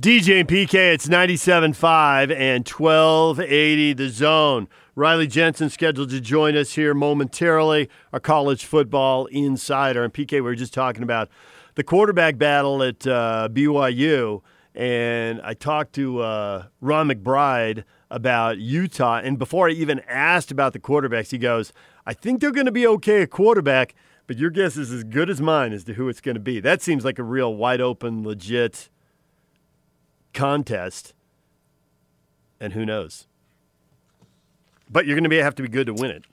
DJ and PK, it's 97.5 and 1280 the zone. Riley Jensen scheduled to join us here momentarily, our college football insider. And PK, we were just talking about the quarterback battle at uh, BYU. And I talked to uh, Ron McBride about Utah. And before I even asked about the quarterbacks, he goes, I think they're going to be okay at quarterback, but your guess is as good as mine as to who it's going to be. That seems like a real wide open, legit contest, and who knows? But you're going to be, have to be good to win it.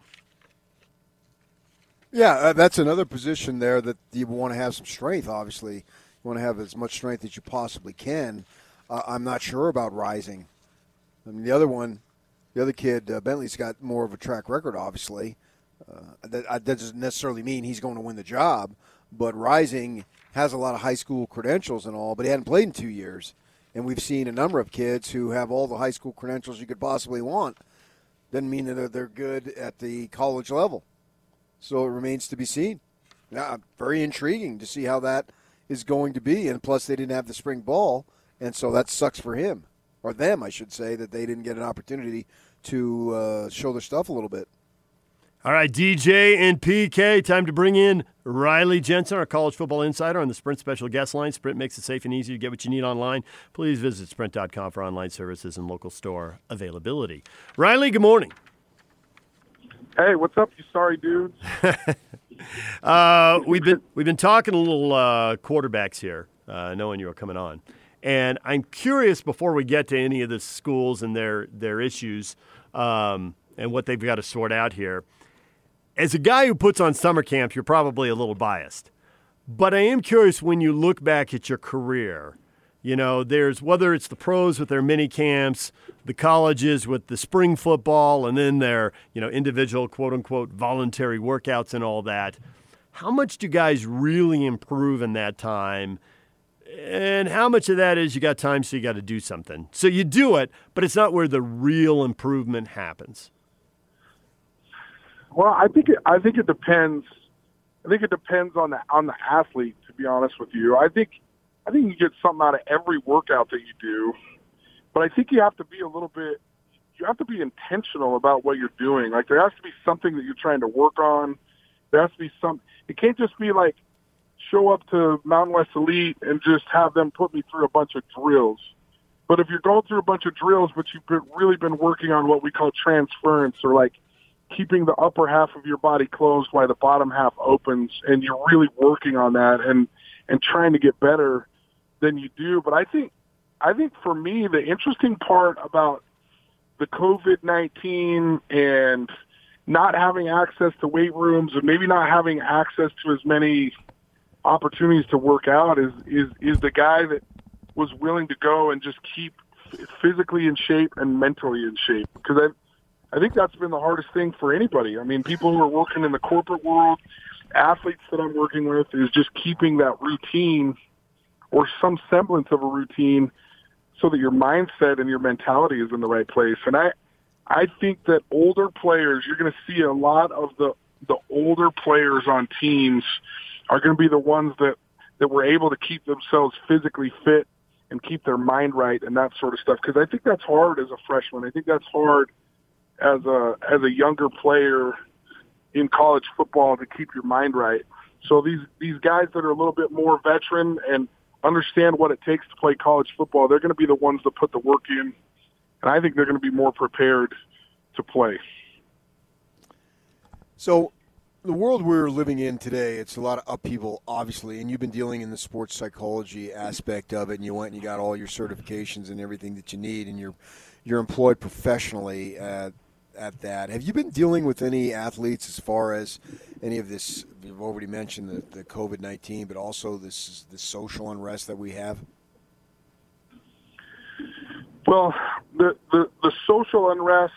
Yeah, uh, that's another position there that you want to have some strength. Obviously, you want to have as much strength as you possibly can. Uh, I'm not sure about Rising. I mean, the other one, the other kid, uh, Bentley's got more of a track record. Obviously, uh, that, that doesn't necessarily mean he's going to win the job. But Rising has a lot of high school credentials and all, but he hadn't played in two years and we've seen a number of kids who have all the high school credentials you could possibly want. Doesn't mean that they're good at the college level. So it remains to be seen. Yeah, very intriguing to see how that is going to be. And plus, they didn't have the spring ball, and so that sucks for him or them, I should say, that they didn't get an opportunity to uh, show their stuff a little bit. All right, DJ and PK, time to bring in Riley Jensen, our college football insider on the Sprint special guest line. Sprint makes it safe and easy to get what you need online. Please visit sprint.com for online services and local store availability. Riley, good morning. Hey, what's up, you sorry dudes? uh, we've been we've been talking a little uh, quarterbacks here, uh, knowing you were coming on, and I'm curious before we get to any of the schools and their their issues um, and what they've got to sort out here as a guy who puts on summer camps, you're probably a little biased. But I am curious when you look back at your career. You know, there's whether it's the pros with their mini camps, the colleges with the spring football, and then their, you know, individual quote unquote voluntary workouts and all that. How much do guys really improve in that time? And how much of that is you got time, so you got to do something? So you do it, but it's not where the real improvement happens. Well, I think it, I think it depends. I think it depends on the on the athlete. To be honest with you, I think I think you get something out of every workout that you do, but I think you have to be a little bit. You have to be intentional about what you're doing. Like there has to be something that you're trying to work on. There has to be some. It can't just be like show up to Mountain West Elite and just have them put me through a bunch of drills. But if you're going through a bunch of drills, but you've been, really been working on what we call transference or like keeping the upper half of your body closed while the bottom half opens and you're really working on that and and trying to get better than you do. But i think i think for me the interesting part about the covid-19 and not having access to weight rooms and maybe not having access to as many opportunities to work out is is is the guy that was willing to go and just keep physically in shape and mentally in shape. Because I I think that's been the hardest thing for anybody. I mean, people who are working in the corporate world, athletes that I'm working with, is just keeping that routine or some semblance of a routine so that your mindset and your mentality is in the right place. And I, I think that older players, you're going to see a lot of the the older players on teams are going to be the ones that that were able to keep themselves physically fit and keep their mind right and that sort of stuff. Because I think that's hard as a freshman. I think that's hard as a as a younger player in college football to keep your mind right. So these these guys that are a little bit more veteran and understand what it takes to play college football, they're going to be the ones that put the work in, and I think they're going to be more prepared to play. So, the world we're living in today, it's a lot of upheaval, obviously, and you've been dealing in the sports psychology aspect of it, and you went and you got all your certifications and everything that you need, and you're you're employed professionally at at that. Have you been dealing with any athletes as far as any of this? We've already mentioned the, the COVID nineteen, but also this the social unrest that we have. Well, the, the the social unrest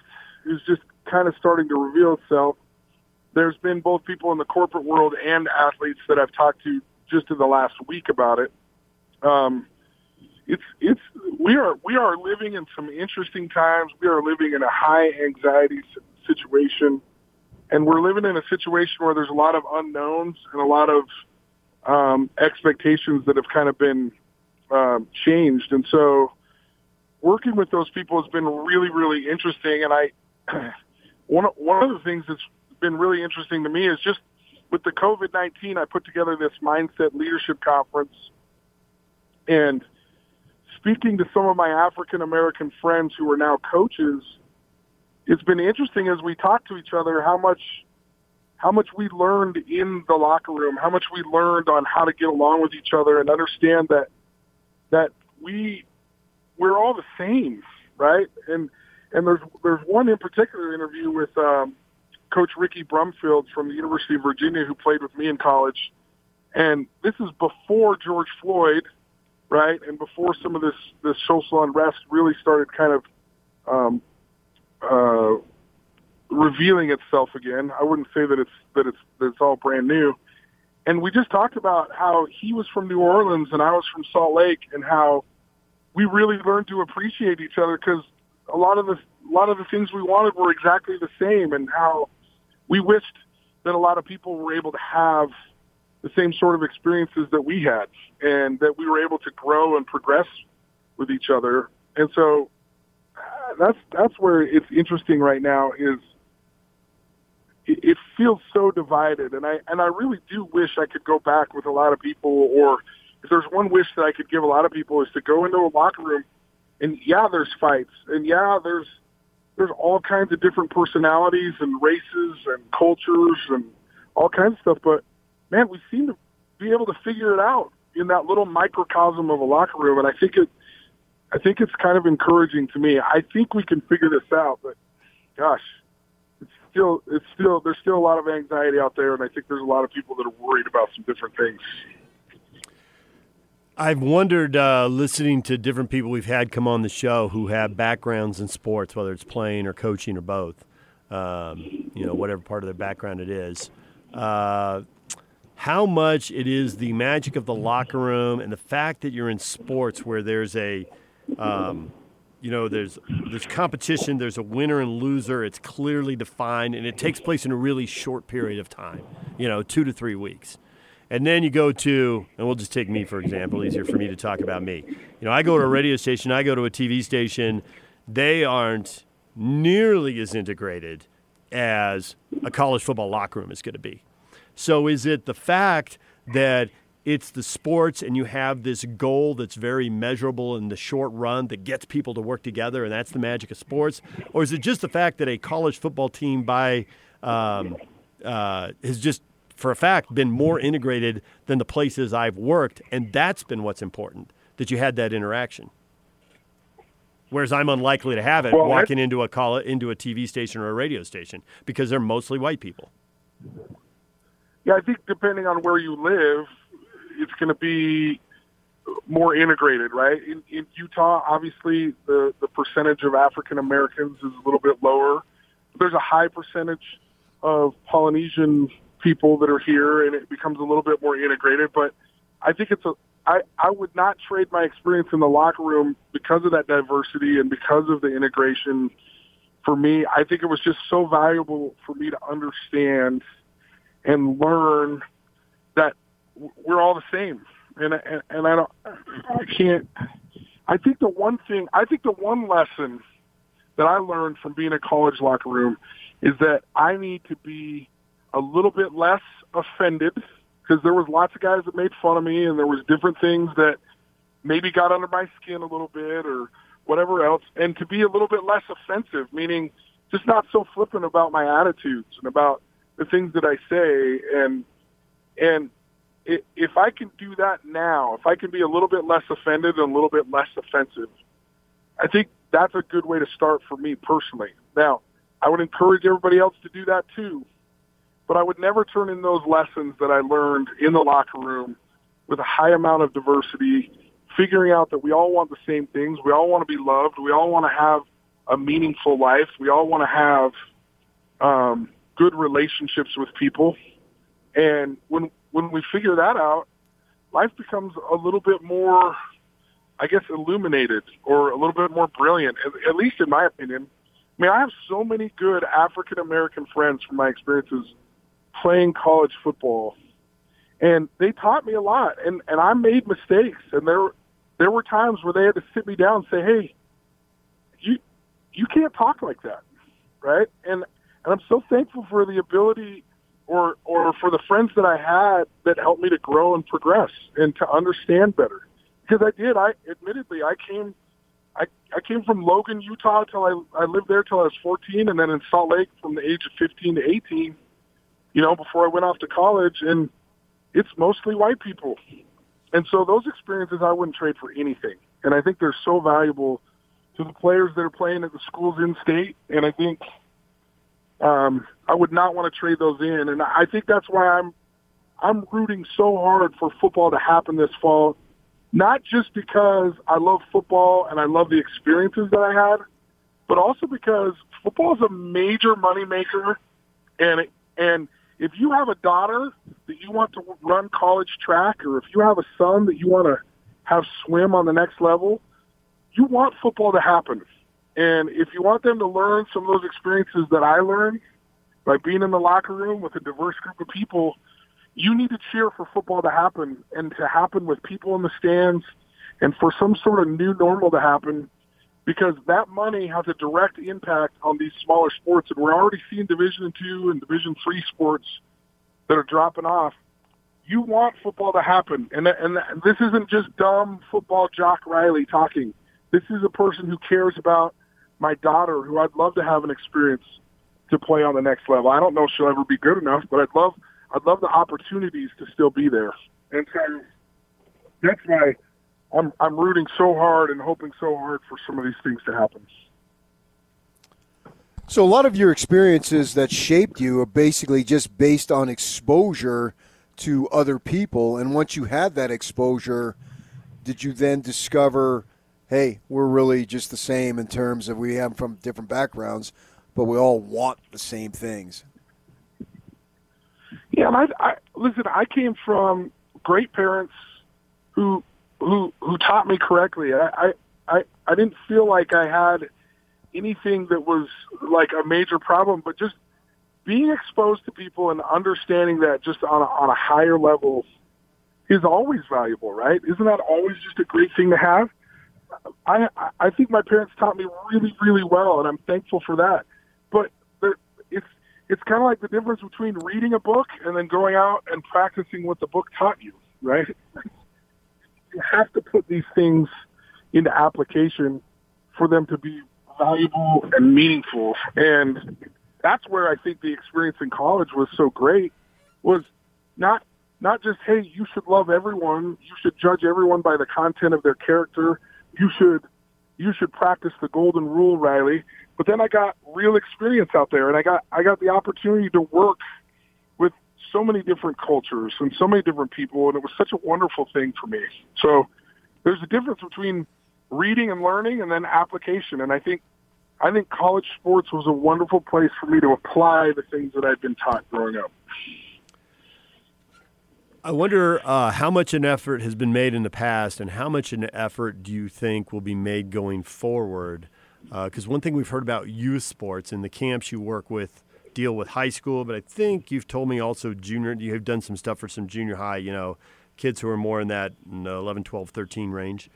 is just kind of starting to reveal itself. There's been both people in the corporate world and athletes that I've talked to just in the last week about it. Um, it's it's we are we are living in some interesting times. We are living in a high anxiety situation, and we're living in a situation where there's a lot of unknowns and a lot of um, expectations that have kind of been um, changed, and so working with those people has been really, really interesting. And I, one one of the things that's been really interesting to me is just with the COVID nineteen, I put together this mindset leadership conference, and speaking to some of my African American friends who are now coaches, it's been interesting as we talk to each other how much how much we learned in the locker room, how much we learned on how to get along with each other and understand that that we we're all the same, right? And and there's there's one in particular interview with um, Coach Ricky Brumfield from the University of Virginia who played with me in college, and this is before George Floyd, right? And before some of this this social unrest really started kind of um, uh, revealing itself again. I wouldn't say that it's that it's that it's all brand new. And we just talked about how he was from New Orleans and I was from Salt Lake, and how we really learned to appreciate each other because a lot of the a lot of the things we wanted were exactly the same, and how we wished that a lot of people were able to have the same sort of experiences that we had, and that we were able to grow and progress with each other. And so uh, that's that's where it's interesting right now is it, it feels so divided, and I and I really do wish I could go back with a lot of people, or if there's one wish that I could give a lot of people is to go into a locker room, and yeah, there's fights, and yeah, there's there's all kinds of different personalities and races and cultures and all kinds of stuff, but man, we seem to be able to figure it out in that little microcosm of a locker room, and I think it. I think it's kind of encouraging to me. I think we can figure this out, but gosh, still it's still there's still a lot of anxiety out there, and I think there's a lot of people that are worried about some different things. I've wondered, uh, listening to different people we've had come on the show who have backgrounds in sports, whether it's playing or coaching or both, um, you know, whatever part of their background it is, uh, how much it is the magic of the locker room and the fact that you're in sports where there's a, um, you know, there's there's competition, there's a winner and loser. It's clearly defined, and it takes place in a really short period of time. You know, two to three weeks. And then you go to, and we'll just take me for example, easier for me to talk about me. You know, I go to a radio station, I go to a TV station. They aren't nearly as integrated as a college football locker room is going to be. So is it the fact that it's the sports and you have this goal that's very measurable in the short run that gets people to work together and that's the magic of sports? Or is it just the fact that a college football team by um, uh, has just for a fact been more integrated than the places i've worked and that's been what's important that you had that interaction? Whereas i'm unlikely to have it well, walking into a call into a tv station or a radio station because they're mostly white people yeah i think depending on where you live it's going to be more integrated, right? In, in Utah, obviously, the the percentage of African Americans is a little bit lower. There's a high percentage of Polynesian people that are here, and it becomes a little bit more integrated. But I think it's a I, I would not trade my experience in the locker room because of that diversity and because of the integration. For me, I think it was just so valuable for me to understand and learn that we're all the same, and and, and I don't, I can't. I think the one thing, I think the one lesson that I learned from being a college locker room is that I need to be a little bit less offended because there was lots of guys that made fun of me, and there was different things that maybe got under my skin a little bit or whatever else, and to be a little bit less offensive, meaning just not so flippant about my attitudes and about the things that I say, and and if I can do that now, if I can be a little bit less offended and a little bit less offensive, I think that's a good way to start for me personally. Now, I would encourage everybody else to do that too, but I would never turn in those lessons that I learned in the locker room with a high amount of diversity, figuring out that we all want the same things. We all want to be loved. We all want to have a meaningful life. We all want to have um, good relationships with people. And when when we figure that out, life becomes a little bit more, I guess, illuminated or a little bit more brilliant, at, at least in my opinion. I mean, I have so many good African American friends from my experiences playing college football, and they taught me a lot. And and I made mistakes, and there there were times where they had to sit me down and say, "Hey, you you can't talk like that," right? And and I'm so thankful for the ability or or for the friends that I had that helped me to grow and progress and to understand better. Because I did. I admittedly I came I, I came from Logan, Utah till I I lived there till I was 14 and then in Salt Lake from the age of 15 to 18, you know, before I went off to college and it's mostly white people. And so those experiences I wouldn't trade for anything. And I think they're so valuable to the players that are playing at the schools in state and I think um, I would not want to trade those in, and I think that's why I'm I'm rooting so hard for football to happen this fall. Not just because I love football and I love the experiences that I had, but also because football is a major moneymaker, and and if you have a daughter that you want to run college track, or if you have a son that you want to have swim on the next level, you want football to happen. And if you want them to learn some of those experiences that I learned by being in the locker room with a diverse group of people, you need to cheer for football to happen and to happen with people in the stands and for some sort of new normal to happen because that money has a direct impact on these smaller sports. And we're already seeing Division two and Division three sports that are dropping off. You want football to happen. And, and this isn't just dumb football jock Riley talking. This is a person who cares about my daughter, who I'd love to have an experience to play on the next level. I don't know if she'll ever be good enough, but I'd love I'd love the opportunities to still be there. And so that's why I'm I'm rooting so hard and hoping so hard for some of these things to happen. So a lot of your experiences that shaped you are basically just based on exposure to other people and once you had that exposure did you then discover hey, we're really just the same in terms of we have from different backgrounds, but we all want the same things. Yeah, and I, I listen. I came from great parents who who who taught me correctly. I I I didn't feel like I had anything that was like a major problem, but just being exposed to people and understanding that just on a, on a higher level is always valuable, right? Isn't that always just a great thing to have? I I think my parents taught me really really well, and I'm thankful for that. But there, it's it's kind of like the difference between reading a book and then going out and practicing what the book taught you, right? You have to put these things into application for them to be valuable and meaningful. And that's where I think the experience in college was so great was not not just hey you should love everyone you should judge everyone by the content of their character you should you should practice the golden rule, Riley. But then I got real experience out there, and I got I got the opportunity to work with so many different cultures and so many different people, and it was such a wonderful thing for me. So there's a difference between reading and learning and then application, and I think I think college sports was a wonderful place for me to apply the things that I'd been taught growing up. I wonder uh, how much an effort has been made in the past, and how much an effort do you think will be made going forward? Because uh, one thing we've heard about youth sports in the camps you work with deal with high school, but I think you've told me also junior. You have done some stuff for some junior high, you know, kids who are more in that 11, 12, 13 range.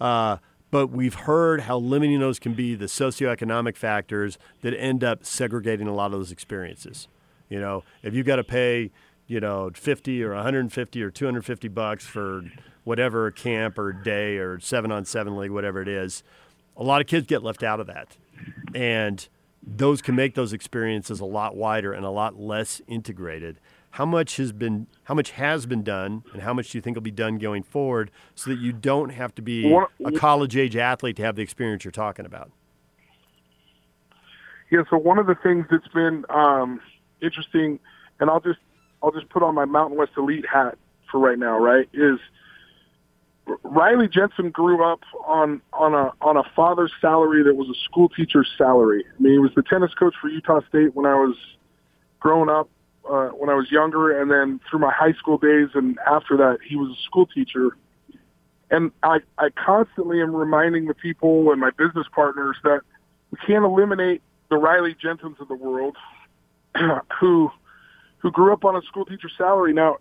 Uh, but we've heard how limiting those can be, the socioeconomic factors that end up segregating a lot of those experiences. You know, if you've got to pay you know, 50 or 150 or 250 bucks for whatever camp or day or seven on seven league, whatever it is, a lot of kids get left out of that. And those can make those experiences a lot wider and a lot less integrated. How much has been how much has been done and how much do you think will be done going forward so that you don't have to be a college age athlete to have the experience you're talking about? Yeah, so one of the things that's been um, interesting, and I'll just I'll just put on my Mountain West Elite hat for right now, right? Is Riley Jensen grew up on on a on a father's salary that was a school teacher's salary. I mean, he was the tennis coach for Utah State when I was growing up, uh, when I was younger, and then through my high school days, and after that, he was a school teacher. And I I constantly am reminding the people and my business partners that we can't eliminate the Riley Jensens of the world who who grew up on a school teacher salary. Now,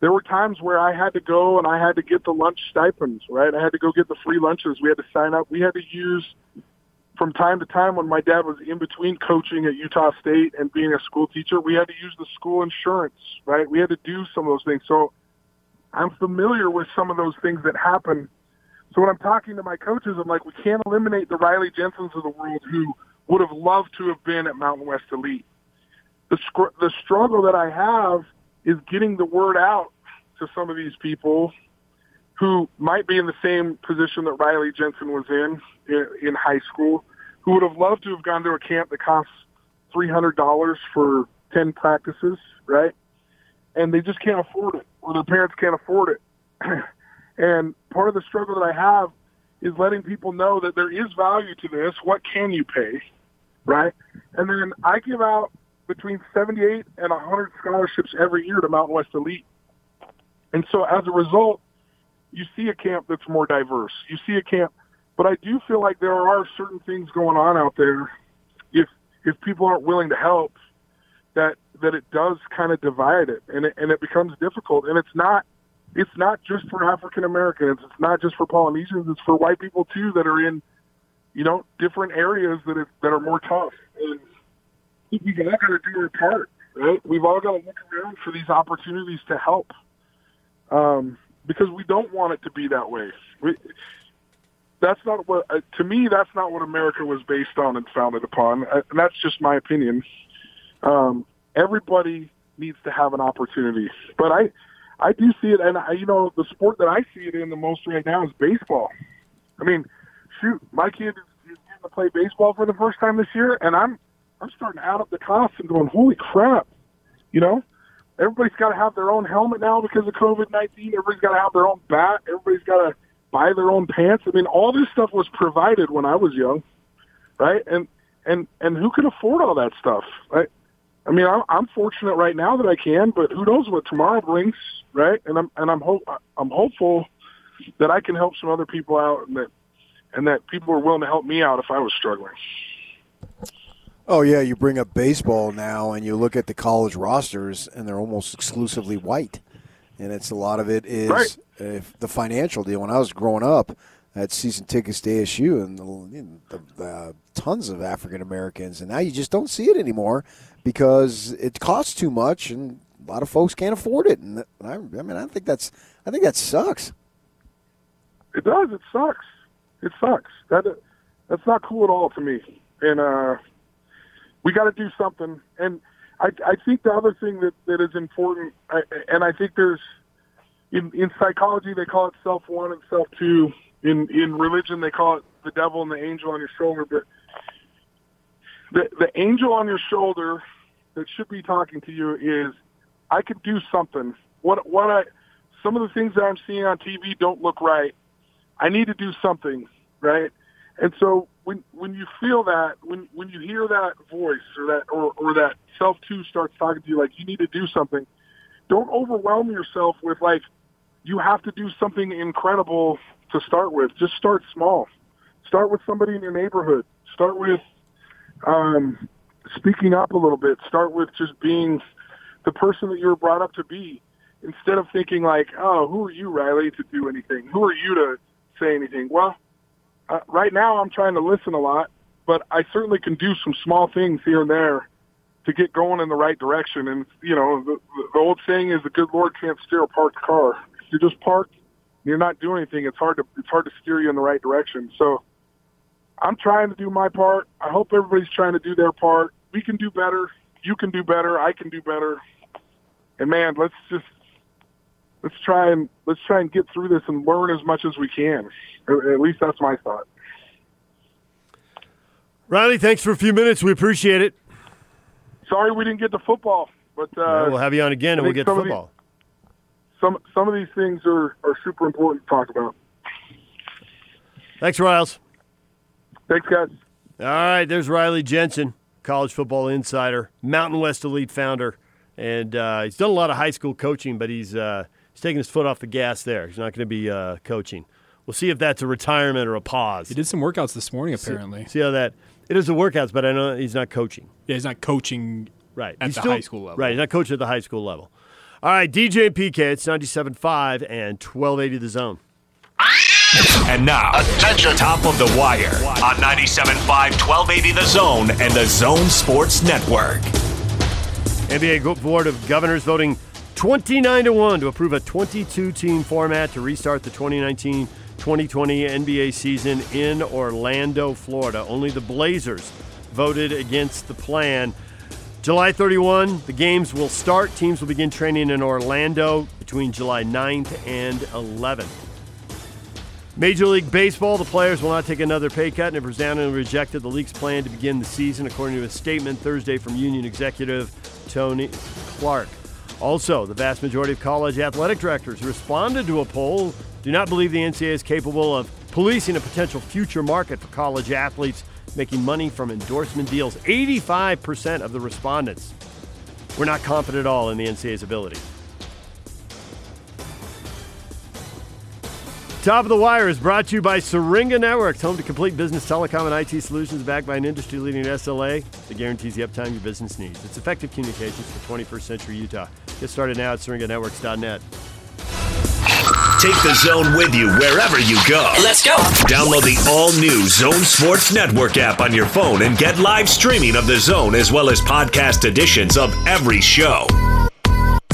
there were times where I had to go and I had to get the lunch stipends, right? I had to go get the free lunches. We had to sign up. We had to use from time to time when my dad was in between coaching at Utah State and being a school teacher, we had to use the school insurance, right? We had to do some of those things. So I'm familiar with some of those things that happen. So when I'm talking to my coaches, I'm like, we can't eliminate the Riley Jensens of the world who would have loved to have been at Mountain West Elite. The, the struggle that I have is getting the word out to some of these people who might be in the same position that Riley Jensen was in, in in high school, who would have loved to have gone to a camp that costs three hundred dollars for ten practices, right? And they just can't afford it, or their parents can't afford it. and part of the struggle that I have is letting people know that there is value to this. What can you pay, right? And then I give out between 78 and 100 scholarships every year to Mountain West Elite. And so as a result, you see a camp that's more diverse. You see a camp, but I do feel like there are certain things going on out there. If if people aren't willing to help, that that it does kind of divide it, and it, and it becomes difficult. And it's not it's not just for African Americans. It's not just for Polynesians. It's for white people too that are in you know different areas that are, that are more tough. And we've all got to do our part, right? We've all got to look around for these opportunities to help, um, because we don't want it to be that way. We, that's not what, uh, to me, that's not what America was based on and founded upon, uh, and that's just my opinion. Um, everybody needs to have an opportunity, but I, I do see it, and I, you know, the sport that I see it in the most right now is baseball. I mean, shoot, my kid is, is getting to play baseball for the first time this year, and I'm I'm starting to add up the costs and going, holy crap, you know, everybody's got to have their own helmet now because of COVID nineteen. Everybody's got to have their own bat. Everybody's got to buy their own pants. I mean, all this stuff was provided when I was young, right? And and and who can afford all that stuff? Right? I mean, I'm, I'm fortunate right now that I can, but who knows what tomorrow brings, right? And I'm and I'm hope I'm hopeful that I can help some other people out, and that and that people are willing to help me out if I was struggling. Oh yeah, you bring up baseball now, and you look at the college rosters, and they're almost exclusively white, and it's a lot of it is right. uh, the financial deal. When I was growing up, I had season tickets to ASU, and the, the, uh, tons of African Americans, and now you just don't see it anymore because it costs too much, and a lot of folks can't afford it. And I, I mean, I think that's I think that sucks. It does. It sucks. It sucks. That that's not cool at all to me. And uh, we got to do something. And I, I think the other thing that, that is important, I, and I think there's in, in psychology they call it self one and self two. In in religion they call it the devil and the angel on your shoulder. But the the angel on your shoulder that should be talking to you is, I could do something. What what I some of the things that I'm seeing on TV don't look right. I need to do something, right? And so when when you feel that, when when you hear that voice or that or, or that self two starts talking to you like you need to do something, don't overwhelm yourself with like you have to do something incredible to start with. Just start small. Start with somebody in your neighborhood. Start with um, speaking up a little bit. Start with just being the person that you were brought up to be. Instead of thinking like, oh, who are you, Riley, to do anything? Who are you to say anything? Well, uh, right now I'm trying to listen a lot, but I certainly can do some small things here and there to get going in the right direction. And you know, the, the old saying is, "The good Lord can't steer a parked car." If you're just parked, you're not doing anything. It's hard to it's hard to steer you in the right direction. So, I'm trying to do my part. I hope everybody's trying to do their part. We can do better. You can do better. I can do better. And man, let's just let's try and let's try and get through this and learn as much as we can. At least that's my thought. Riley, thanks for a few minutes. We appreciate it. Sorry we didn't get to football, but uh, yeah, we'll have you on again and we'll get to football. These, some some of these things are, are super important to talk about. Thanks, Riles. Thanks, guys. All right, there's Riley Jensen, college football insider, Mountain West Elite founder, and uh, he's done a lot of high school coaching, but he's uh, he's taking his foot off the gas there. He's not going to be uh, coaching. We'll see if that's a retirement or a pause. He did some workouts this morning, apparently. See, see how that it is the workouts, but I know he's not coaching. Yeah, he's not coaching right at he's the still, high school level. Right, he's not coaching at the high school level. All right, DJ and PK, it's 97.5 and 1280 the zone. And now, attention, top of the wire on 97.5, 1280 The Zone and the Zone Sports Network. NBA Board of Governors voting 29 to 1 to approve a 22 team format to restart the 2019 2020 NBA season in Orlando, Florida. Only the Blazers voted against the plan. July 31, the games will start. Teams will begin training in Orlando between July 9th and 11th. Major League Baseball, the players will not take another pay cut and have resoundingly rejected the league's plan to begin the season, according to a statement Thursday from union executive Tony Clark. Also, the vast majority of college athletic directors who responded to a poll do not believe the NCAA is capable of policing a potential future market for college athletes making money from endorsement deals. 85% of the respondents were not confident at all in the NCAA's ability. Top of the Wire is brought to you by Syringa Networks, home to complete business telecom and IT solutions backed by an industry leading SLA that guarantees the uptime your business needs. It's effective communications for 21st century Utah. Get started now at syringanetworks.net. Take the zone with you wherever you go. Let's go. Download the all new Zone Sports Network app on your phone and get live streaming of the zone as well as podcast editions of every show.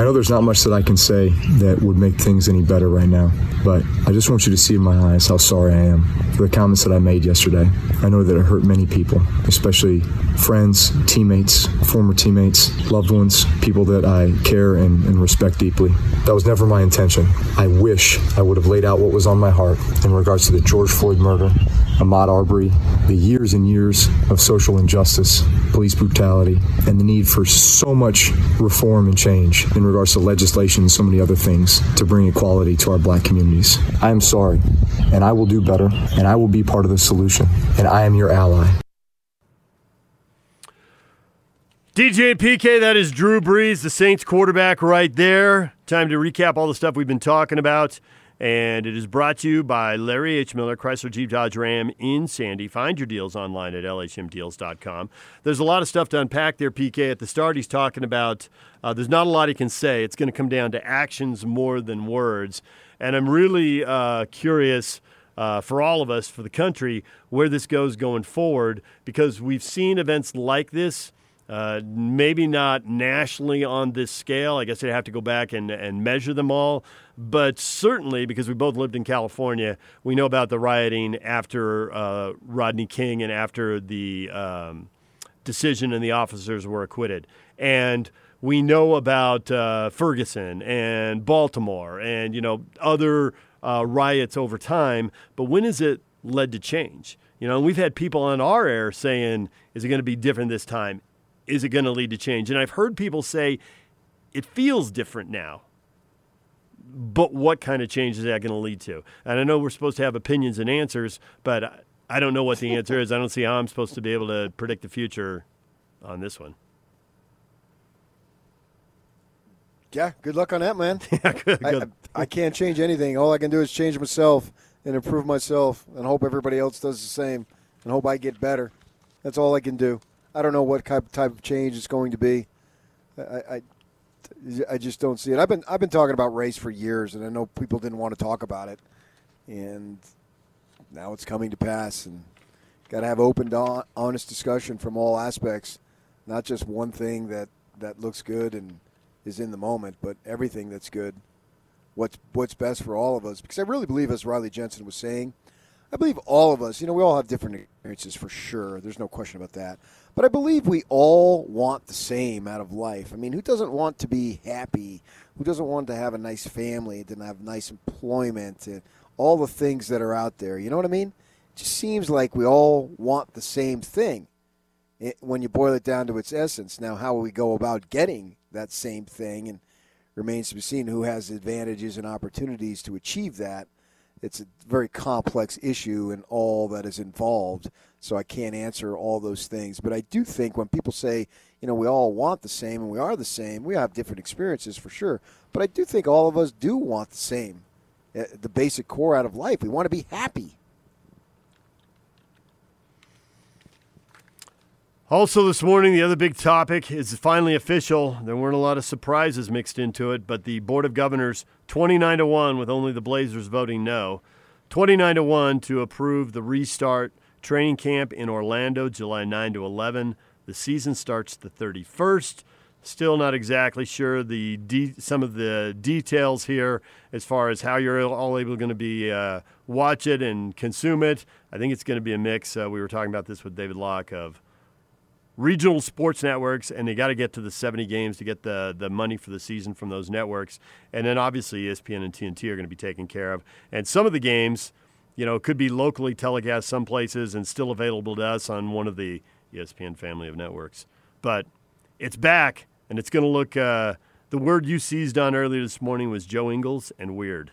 I know there's not much that I can say that would make things any better right now, but I just want you to see in my eyes how sorry I am for the comments that I made yesterday. I know that it hurt many people, especially friends, teammates, former teammates, loved ones, people that I care and, and respect deeply. That was never my intention. I wish I would have laid out what was on my heart in regards to the George Floyd murder, Ahmaud Arbery, the years and years of social injustice, police brutality, and the need for so much reform and change in regards to legislation and so many other things to bring equality to our black communities. I am sorry, and I will do better, and I will be part of the solution, and I am your ally. DJ PK, that is Drew Brees, the Saints quarterback, right there. Time to recap all the stuff we've been talking about. And it is brought to you by Larry H. Miller, Chrysler Jeep Dodge Ram in Sandy. Find your deals online at lhmdeals.com. There's a lot of stuff to unpack there, PK. At the start, he's talking about uh, there's not a lot he can say. It's going to come down to actions more than words. And I'm really uh, curious uh, for all of us, for the country, where this goes going forward, because we've seen events like this. Uh, maybe not nationally on this scale. I guess I'd have to go back and, and measure them all. But certainly, because we both lived in California, we know about the rioting after uh, Rodney King and after the um, decision and the officers were acquitted. And we know about uh, Ferguson and Baltimore and, you know, other uh, riots over time. But when has it led to change? You know, we've had people on our air saying, is it going to be different this time? is it going to lead to change? And I've heard people say it feels different now. But what kind of change is that going to lead to? And I know we're supposed to have opinions and answers, but I don't know what the answer is. I don't see how I'm supposed to be able to predict the future on this one. Yeah, good luck on that, man. yeah, good, good. I, I, can't change anything. All I can do is change myself and improve myself and hope everybody else does the same and hope I get better. That's all I can do. I don't know what type type of change it's going to be. I, I, I just don't see it. I've been I've been talking about race for years, and I know people didn't want to talk about it, and now it's coming to pass. And got to have open, honest discussion from all aspects, not just one thing that that looks good and is in the moment, but everything that's good. What's what's best for all of us? Because I really believe, as Riley Jensen was saying, I believe all of us. You know, we all have different experiences for sure. There's no question about that. But I believe we all want the same out of life. I mean, who doesn't want to be happy? Who doesn't want to have a nice family and have nice employment and all the things that are out there? You know what I mean? It just seems like we all want the same thing it, when you boil it down to its essence. Now, how will we go about getting that same thing? And remains to be seen who has advantages and opportunities to achieve that. it's a very complex issue and all that is involved. So I can't answer all those things. But I do think when people say, you know, we all want the same and we are the same, we have different experiences for sure. But I do think all of us do want the same, uh, the basic core out of life. We want to be happy. Also, this morning, the other big topic is finally official. There weren't a lot of surprises mixed into it, but the Board of Governors, 29 to 1, with only the Blazers voting no, 29 to 1 to approve the restart training camp in Orlando, July 9 to 11. The season starts the 31st. Still not exactly sure the de- some of the details here as far as how you're all able going to be uh, watch it and consume it. I think it's going to be a mix. Uh, we were talking about this with David Locke of regional sports networks, and they got to get to the 70 games to get the, the money for the season from those networks. And then obviously ESPN and TNT are going to be taken care of. And some of the games, you know, it could be locally telecast some places and still available to us on one of the ESPN family of networks. But it's back, and it's going to look. Uh, the word you seized on earlier this morning was Joe Ingles and weird.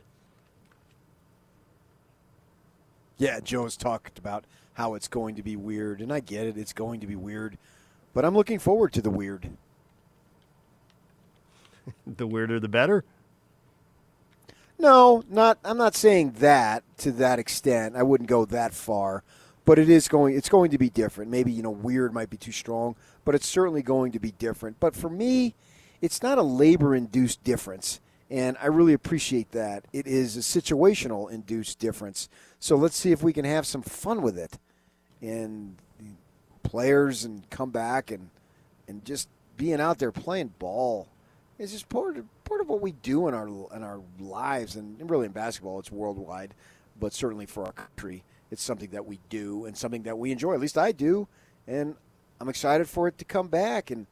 Yeah, Joe's talked about how it's going to be weird, and I get it. It's going to be weird. But I'm looking forward to the weird. the weirder, the better. No, not. I'm not saying that to that extent. I wouldn't go that far, but it is going. It's going to be different. Maybe you know, weird might be too strong, but it's certainly going to be different. But for me, it's not a labor-induced difference, and I really appreciate that. It is a situational induced difference. So let's see if we can have some fun with it, and players and come back and and just being out there playing ball is just part of part of what we do in our in our lives and really in basketball it's worldwide but certainly for our country it's something that we do and something that we enjoy. At least I do and I'm excited for it to come back and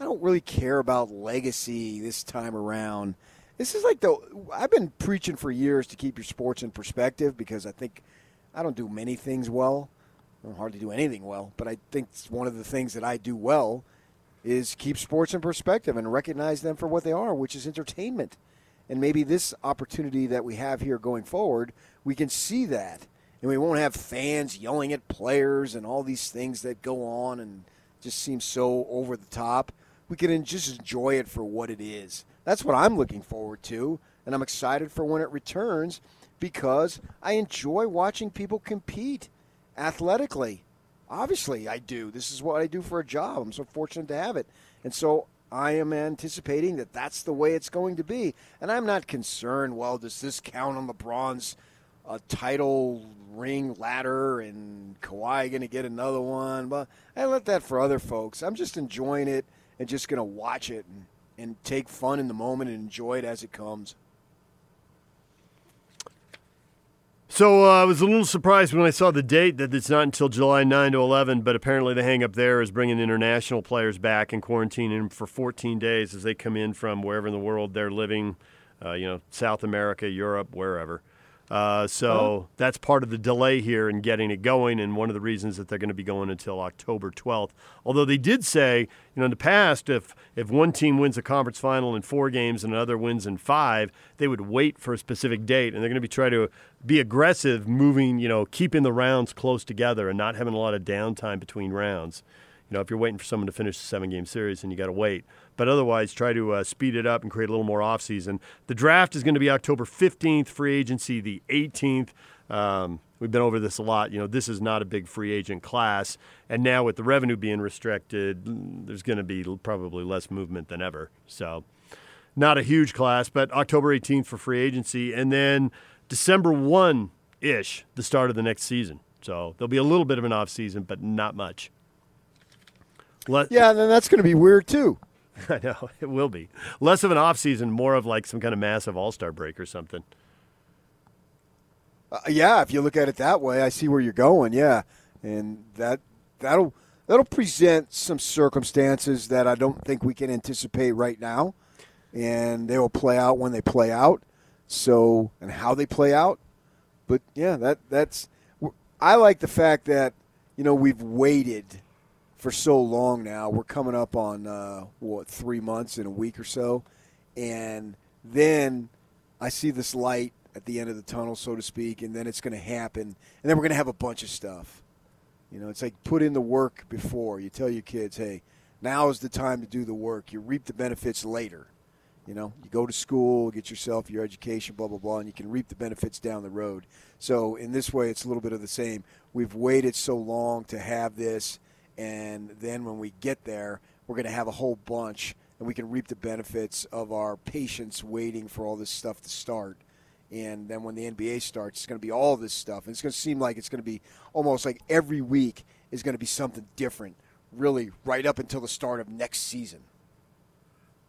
I don't really care about legacy this time around. This is like the I've been preaching for years to keep your sports in perspective because I think I don't do many things well. I don't hardly do anything well, but I think it's one of the things that I do well is keep sports in perspective and recognize them for what they are, which is entertainment. And maybe this opportunity that we have here going forward, we can see that. And we won't have fans yelling at players and all these things that go on and just seem so over the top. We can just enjoy it for what it is. That's what I'm looking forward to. And I'm excited for when it returns because I enjoy watching people compete athletically. Obviously, I do. This is what I do for a job. I'm so fortunate to have it. And so I am anticipating that that's the way it's going to be. And I'm not concerned, well, does this count on LeBron's uh, title ring ladder and Kawhi going to get another one? But I let that for other folks. I'm just enjoying it and just going to watch it and, and take fun in the moment and enjoy it as it comes. So uh, I was a little surprised when I saw the date that it's not until July 9 to 11, but apparently the hang up there is bringing international players back and quarantining them for 14 days as they come in from wherever in the world they're living, uh, you know, South America, Europe, wherever. Uh, so oh. that's part of the delay here in getting it going, and one of the reasons that they're going to be going until October 12th. Although they did say, you know, in the past, if if one team wins a conference final in four games and another wins in five, they would wait for a specific date, and they're going to be trying to be aggressive, moving, you know, keeping the rounds close together and not having a lot of downtime between rounds. You know, if you're waiting for someone to finish a seven game series, and you got to wait but otherwise try to uh, speed it up and create a little more offseason. The draft is going to be October 15th, free agency the 18th. Um, we've been over this a lot. You know, this is not a big free agent class, and now with the revenue being restricted, there's going to be probably less movement than ever. So, not a huge class, but October 18th for free agency, and then December 1 ish, the start of the next season. So there'll be a little bit of an off season, but not much. Let, yeah, and then that's going to be weird too. I know it will be less of an off season, more of like some kind of massive All Star break or something. Uh, yeah, if you look at it that way, I see where you're going. Yeah, and that that'll that'll present some circumstances that I don't think we can anticipate right now, and they will play out when they play out. So and how they play out, but yeah, that that's I like the fact that you know we've waited for so long now. We're coming up on uh, what three months in a week or so, and then I see this light at the end of the tunnel, so to speak, and then it's going to happen, and then we're going to have a bunch of stuff. You know, it's like put in the work before. You tell your kids, hey, now is the time to do the work. You reap the benefits later. You know, you go to school, get yourself your education, blah, blah, blah, and you can reap the benefits down the road. So, in this way, it's a little bit of the same. We've waited so long to have this, and then when we get there, we're going to have a whole bunch, and we can reap the benefits of our patience waiting for all this stuff to start. And then when the NBA starts, it's going to be all this stuff. And it's going to seem like it's going to be almost like every week is going to be something different, really, right up until the start of next season.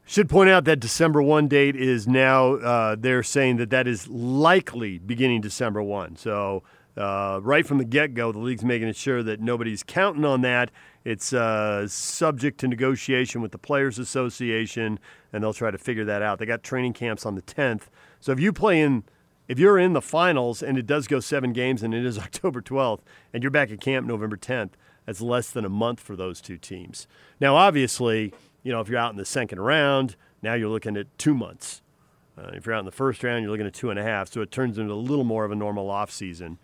Should point out that December 1 date is now, uh, they're saying that that is likely beginning December 1. So, uh, right from the get go, the league's making sure that nobody's counting on that. It's uh, subject to negotiation with the Players Association, and they'll try to figure that out. They got training camps on the 10th. So, if you play in, if you're in the finals and it does go seven games and it is October 12th, and you're back at camp November 10th, that's less than a month for those two teams. Now, obviously, you know, if you're out in the second round, now you're looking at two months. Uh, if you're out in the first round, you're looking at two and a half. So it turns into a little more of a normal off season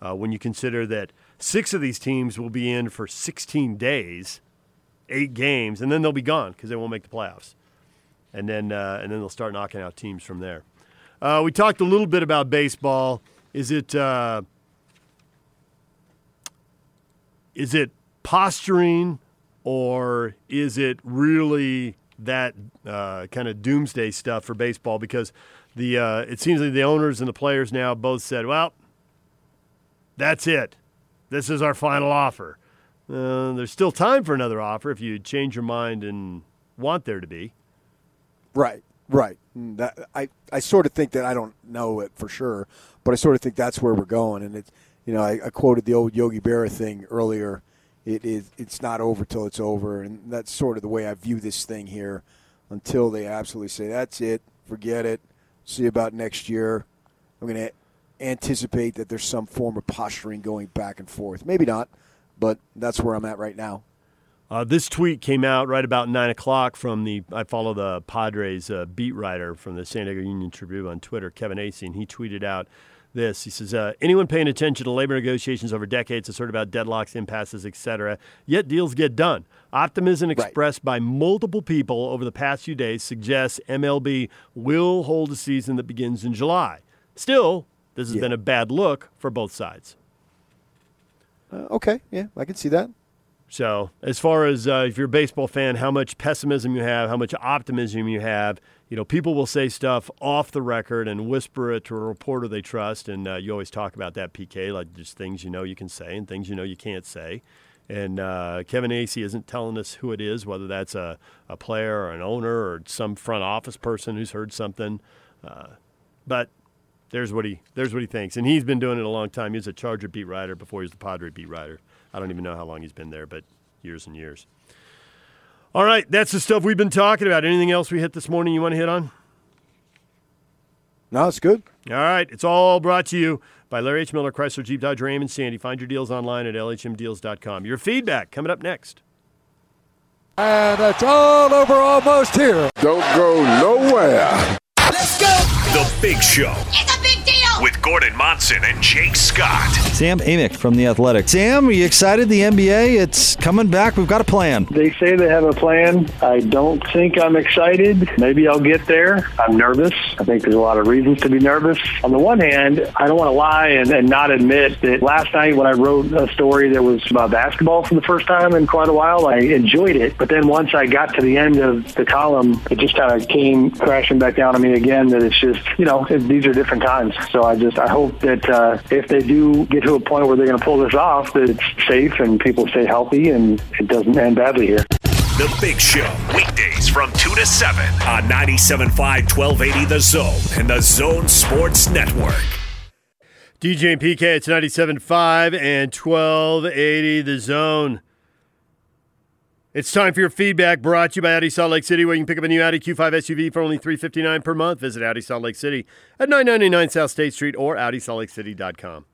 uh, when you consider that six of these teams will be in for 16 days, eight games, and then they'll be gone because they won't make the playoffs. And then, uh, and then they'll start knocking out teams from there. Uh, we talked a little bit about baseball. Is it uh, is it posturing? or is it really that uh, kind of doomsday stuff for baseball? Because the uh, it seems like the owners and the players now both said, "Well, that's it. This is our final offer." Uh, there's still time for another offer if you change your mind and want there to be. Right, right. That, I, I sort of think that I don't know it for sure, but I sort of think that's where we're going. And it's, you know, I, I quoted the old Yogi Berra thing earlier it is it's not over till it's over, and that's sort of the way I view this thing here. Until they absolutely say that's it, forget it, see about next year. I'm to anticipate that there's some form of posturing going back and forth. Maybe not, but that's where I'm at right now. Uh, this tweet came out right about nine o'clock from the. I follow the Padres uh, beat writer from the San Diego Union Tribune on Twitter, Kevin and he tweeted out this. He says, uh, anyone paying attention to labor negotiations over decades has heard about deadlocks, impasses, etc. Yet deals get done. Optimism expressed right. by multiple people over the past few days suggests MLB will hold a season that begins in July. Still, this has yeah. been a bad look for both sides. Uh, okay, yeah, I can see that. So, as far as uh, if you're a baseball fan, how much pessimism you have, how much optimism you have, you know, people will say stuff off the record and whisper it to a reporter they trust, and uh, you always talk about that PK, like just things you know you can say and things you know you can't say. And uh, Kevin Acee isn't telling us who it is, whether that's a, a player or an owner or some front office person who's heard something. Uh, but there's what he there's what he thinks, and he's been doing it a long time. He was a Charger beat writer before he was the Padre beat writer. I don't even know how long he's been there, but years and years. All right, that's the stuff we've been talking about. Anything else we hit this morning you want to hit on? No, it's good. All right, it's all brought to you by Larry H. Miller, Chrysler, Jeep, Dodge, Ram, and Sandy. Find your deals online at lhmdeals.com. Your feedback coming up next. And it's all over almost here. Don't go nowhere. Let's go. The Big Show. With Gordon Monson and Jake Scott. Sam Amick from The Athletic. Sam, are you excited? The NBA, it's coming back. We've got a plan. They say they have a plan. I don't think I'm excited. Maybe I'll get there. I'm nervous. I think there's a lot of reasons to be nervous. On the one hand, I don't want to lie and, and not admit that last night when I wrote a story that was about basketball for the first time in quite a while, I enjoyed it. But then once I got to the end of the column, it just kind of came crashing back down on me again that it's just, you know, it, these are different times. So I just I hope that uh, if they do get to a point where they're going to pull this off, that it's safe and people stay healthy and it doesn't end badly here. The Big Show, weekdays from 2 to 7 on 97.5 1280 The Zone and The Zone Sports Network. DJ and PK, it's 97.5 and 1280 The Zone. It's time for your feedback brought to you by Audi Salt Lake City, where you can pick up a new Audi Q5 SUV for only 359 per month. Visit Audi Salt Lake City at 999 South State Street or AudiSaltLakeCity.com.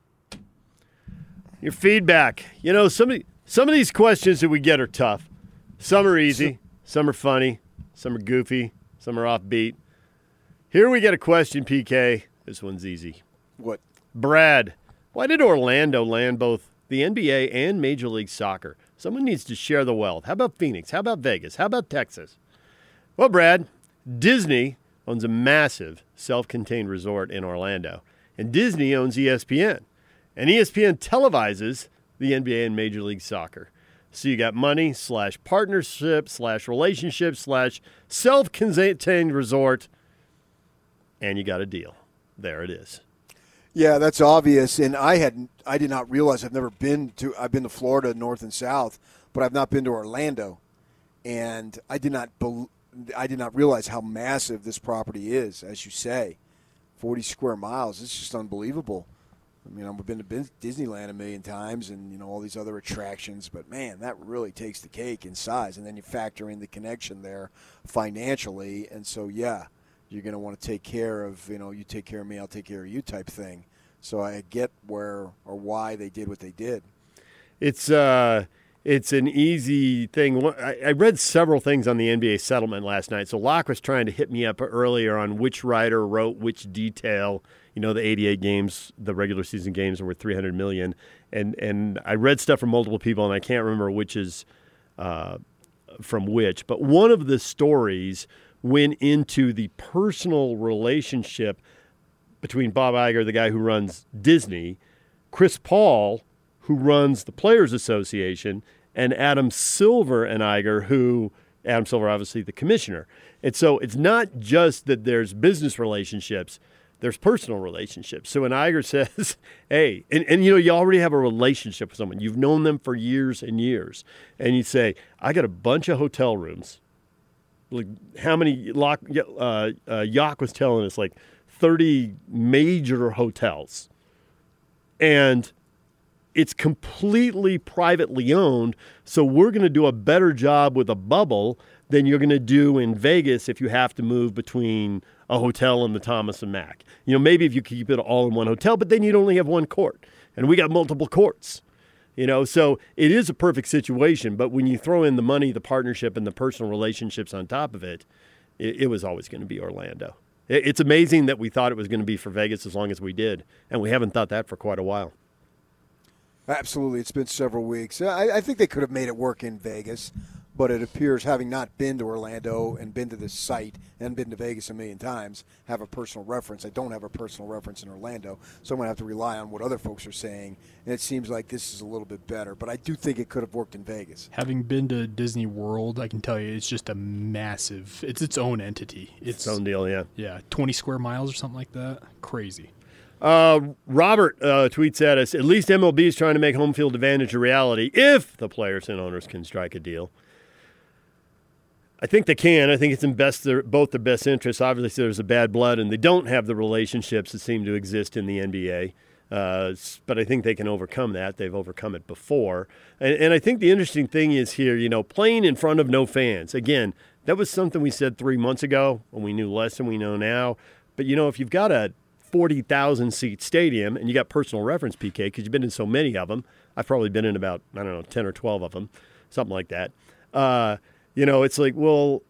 Your feedback. You know, some of, some of these questions that we get are tough. Some are easy, some are funny, some are goofy, some are offbeat. Here we get a question, PK, This one's easy. What? Brad, why did Orlando land both the NBA and Major League Soccer? Someone needs to share the wealth. How about Phoenix? How about Vegas? How about Texas? Well, Brad, Disney owns a massive self contained resort in Orlando, and Disney owns ESPN. And ESPN televises the NBA and Major League Soccer. So you got money slash partnership slash relationship slash self contained resort, and you got a deal. There it is. Yeah, that's obvious. And I had I did not realize I've never been to I've been to Florida north and south, but I've not been to Orlando, and I did not bel I did not realize how massive this property is. As you say, forty square miles. It's just unbelievable. I mean, I've been to Disneyland a million times, and you know all these other attractions, but man, that really takes the cake in size. And then you factor in the connection there financially, and so yeah, you're going to want to take care of you know you take care of me, I'll take care of you type thing. So I get where or why they did what they did. It's uh, it's an easy thing. I read several things on the NBA settlement last night. So Locke was trying to hit me up earlier on which writer wrote which detail. You know, the 88 games, the regular season games were 300 million, and and I read stuff from multiple people, and I can't remember which is uh, from which. But one of the stories went into the personal relationship between Bob Iger, the guy who runs Disney, Chris Paul, who runs the Players Association, and Adam Silver and Iger, who Adam Silver, obviously the commissioner. And so it's not just that there's business relationships, there's personal relationships. So when Iger says, hey, and, and you know, you already have a relationship with someone, you've known them for years and years, and you say, I got a bunch of hotel rooms. Like how many, lock, uh, uh, was telling us, like 30 major hotels. And it's completely privately owned. So we're going to do a better job with a bubble than you're going to do in Vegas if you have to move between a hotel and the Thomas and Mack. You know, maybe if you keep it all in one hotel, but then you'd only have one court. And we got multiple courts. You know, so it is a perfect situation. But when you throw in the money, the partnership, and the personal relationships on top of it, it, it was always going to be Orlando. It's amazing that we thought it was going to be for Vegas as long as we did, and we haven't thought that for quite a while. Absolutely, it's been several weeks. I, I think they could have made it work in Vegas but it appears having not been to Orlando and been to this site and been to Vegas a million times, have a personal reference. I don't have a personal reference in Orlando, so I'm going to have to rely on what other folks are saying. And it seems like this is a little bit better, but I do think it could have worked in Vegas. Having been to Disney World, I can tell you it's just a massive. It's its own entity. It's its own deal, yeah. Yeah, 20 square miles or something like that. Crazy. Uh, Robert uh, tweets at us. At least MLB is trying to make home field advantage a reality if the players and owners can strike a deal. I think they can. I think it's in best their, both their best interests. Obviously, there's a bad blood, and they don't have the relationships that seem to exist in the NBA. Uh, but I think they can overcome that. They've overcome it before. And, and, I think the interesting thing is here, you know, playing in front of no fans. Again, that was something we said three months ago when we knew less than we know now. But, you know, if you've got a 40,000 seat stadium and you got personal reference PK because you've been in so many of them, I've probably been in about, I don't know, 10 or 12 of them, something like that. Uh, you know, it's like, well,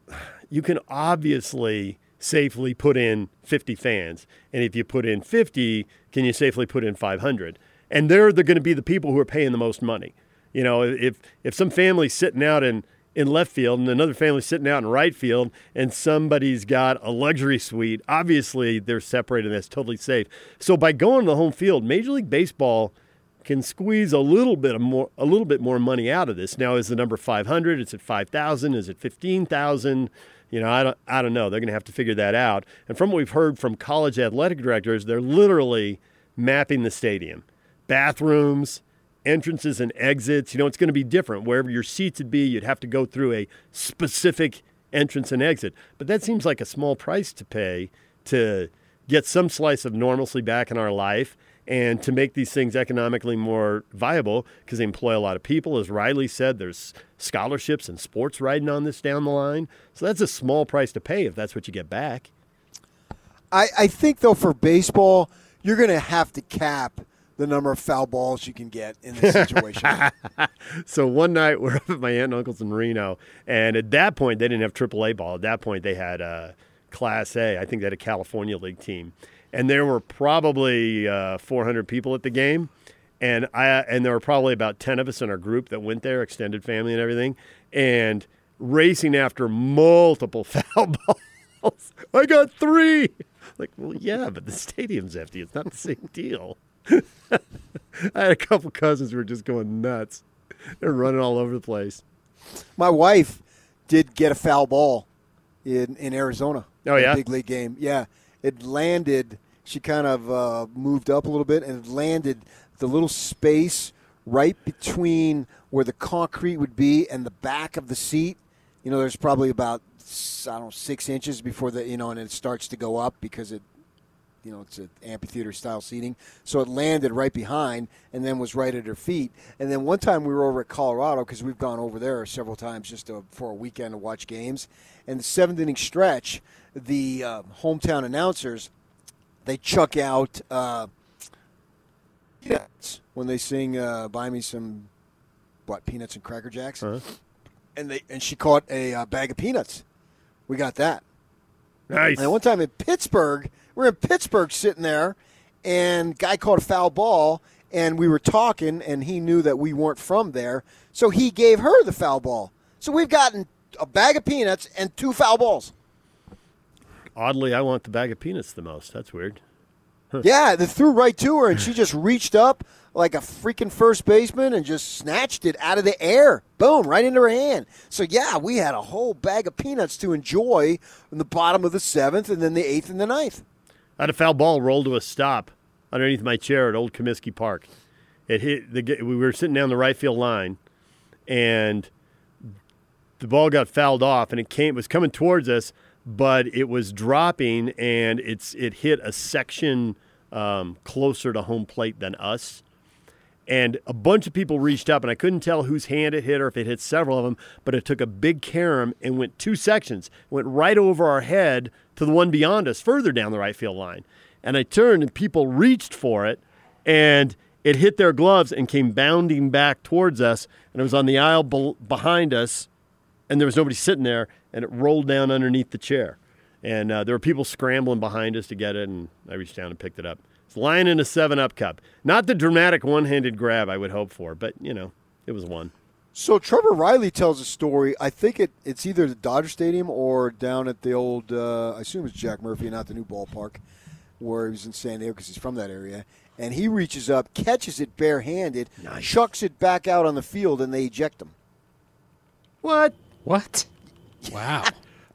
you can obviously safely put in 50 fans. And if you put in 50, can you safely put in 500? And they're, they're going to be the people who are paying the most money. You know, if, if some family's sitting out in, in left field and another family's sitting out in right field and somebody's got a luxury suite, obviously they're separated and that's totally safe. So by going to the home field, Major League Baseball – can squeeze a little bit more a little bit more money out of this. Now is the number 500? It's at 5,000. Is it 15,000? You know, I don't I don't know. They're going to have to figure that out. And from what we've heard from college athletic directors, they're literally mapping the stadium, bathrooms, entrances and exits. You know, it's going to be different. Wherever your seats would be, you'd have to go through a specific entrance and exit. But that seems like a small price to pay to get some slice of normalcy back in our life and to make these things economically more viable because they employ a lot of people. As Riley said, there's scholarships and sports riding on this down the line. So that's a small price to pay if that's what you get back. I, I think, though, for baseball, you're going to have to cap the number of foul balls you can get in this situation. so one night we're up at my aunt and uncle's in Reno, and at that point they didn't have AAA ball. At that point they had uh, Class A. I think they had a California League team, and there were probably uh, 400 people at the game, and I and there were probably about 10 of us in our group that went there, extended family and everything, and racing after multiple foul balls. I got three. Like, well, yeah, but the stadium's empty. It's not the same deal. I had a couple cousins who were just going nuts. They're running all over the place. My wife did get a foul ball in in Arizona. Oh, yeah? big league game. Yeah, it landed. She kind of uh, moved up a little bit and landed the little space right between where the concrete would be and the back of the seat. You know, there's probably about I don't know six inches before the you know, and it starts to go up because it you know, it's an amphitheater style seating. So it landed right behind and then was right at her feet. And then one time we were over at Colorado because we've gone over there several times just to, for a weekend to watch games. And the seventh inning stretch, the uh, hometown announcers, they chuck out uh, peanuts when they sing uh, "Buy Me Some," what peanuts and cracker jacks. Uh-huh. And they and she caught a uh, bag of peanuts. We got that. Nice. And one time in Pittsburgh, we are in Pittsburgh sitting there, and guy caught a foul ball, and we were talking, and he knew that we weren't from there, so he gave her the foul ball. So we've gotten a bag of peanuts and two foul balls. Oddly, I want the bag of peanuts the most. That's weird. Yeah, they threw right to her, and she just reached up like a freaking first baseman and just snatched it out of the air. Boom, right into her hand. So, yeah, we had a whole bag of peanuts to enjoy in the bottom of the seventh and then the eighth and the ninth. I had a foul ball roll to a stop underneath my chair at Old Comiskey Park. It hit the. We were sitting down the right field line, and the ball got fouled off, and it came. Was coming towards us, but it was dropping, and it's it hit a section um, closer to home plate than us. And a bunch of people reached up, and I couldn't tell whose hand it hit or if it hit several of them, but it took a big carom and went two sections, went right over our head to the one beyond us, further down the right field line. And I turned, and people reached for it, and it hit their gloves and came bounding back towards us. And it was on the aisle bel behind us, and there was nobody sitting there, and it rolled down underneath the chair. And uh, there were people scrambling behind us to get it, and I reached down and picked it up. It's lying in a 7 Up cup. Not the dramatic one handed grab I would hope for, but, you know, it was one. So Trevor Riley tells a story. I think it, it's either the Dodger Stadium or down at the old, uh, I assume it's Jack Murphy, not the new ballpark, where he was in San Diego because he's from that area. And he reaches up, catches it barehanded, chucks it back out on the field, and they eject him. What? What? Wow.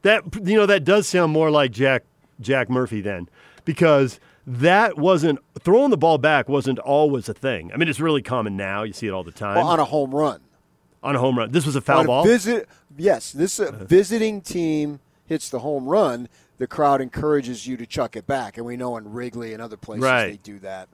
That you know that does sound more like Jack Jack Murphy then, because that wasn't throwing the ball back wasn't always a thing. I mean, it's really common now. You see it all the time Well, on a home run. On a home run. This was a foul ball. Visit, yes, this uh, visiting team hits the home run. The crowd encourages you to chuck it back, and we know in Wrigley and other places Right. they do that.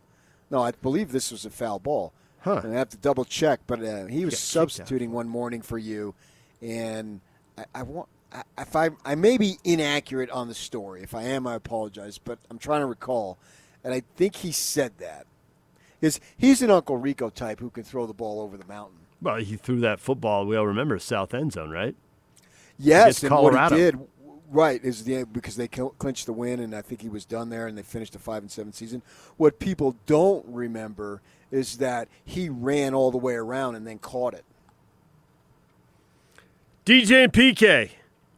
No, I believe this was a foul ball. Huh. And I have to double check, but uh, he was out. substituting one morning for you, and I, I want. I, if I, I may be inaccurate on the story. If I am, I apologize. But I'm trying to recall, and I think he said that because he's an Uncle Rico type who can throw the ball over the mountain. Well, he threw that football. We all remember south end zone, right? Yes, and Colorado. what he did, right, is the because they clinched the win, and I think he was done there, and they finished a five and seven season. What people don't remember is that he ran all the way around and then caught it. DJ and PK,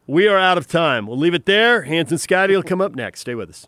we are out of time. We'll leave it there. Hans and Scotty will come up next. Stay with us.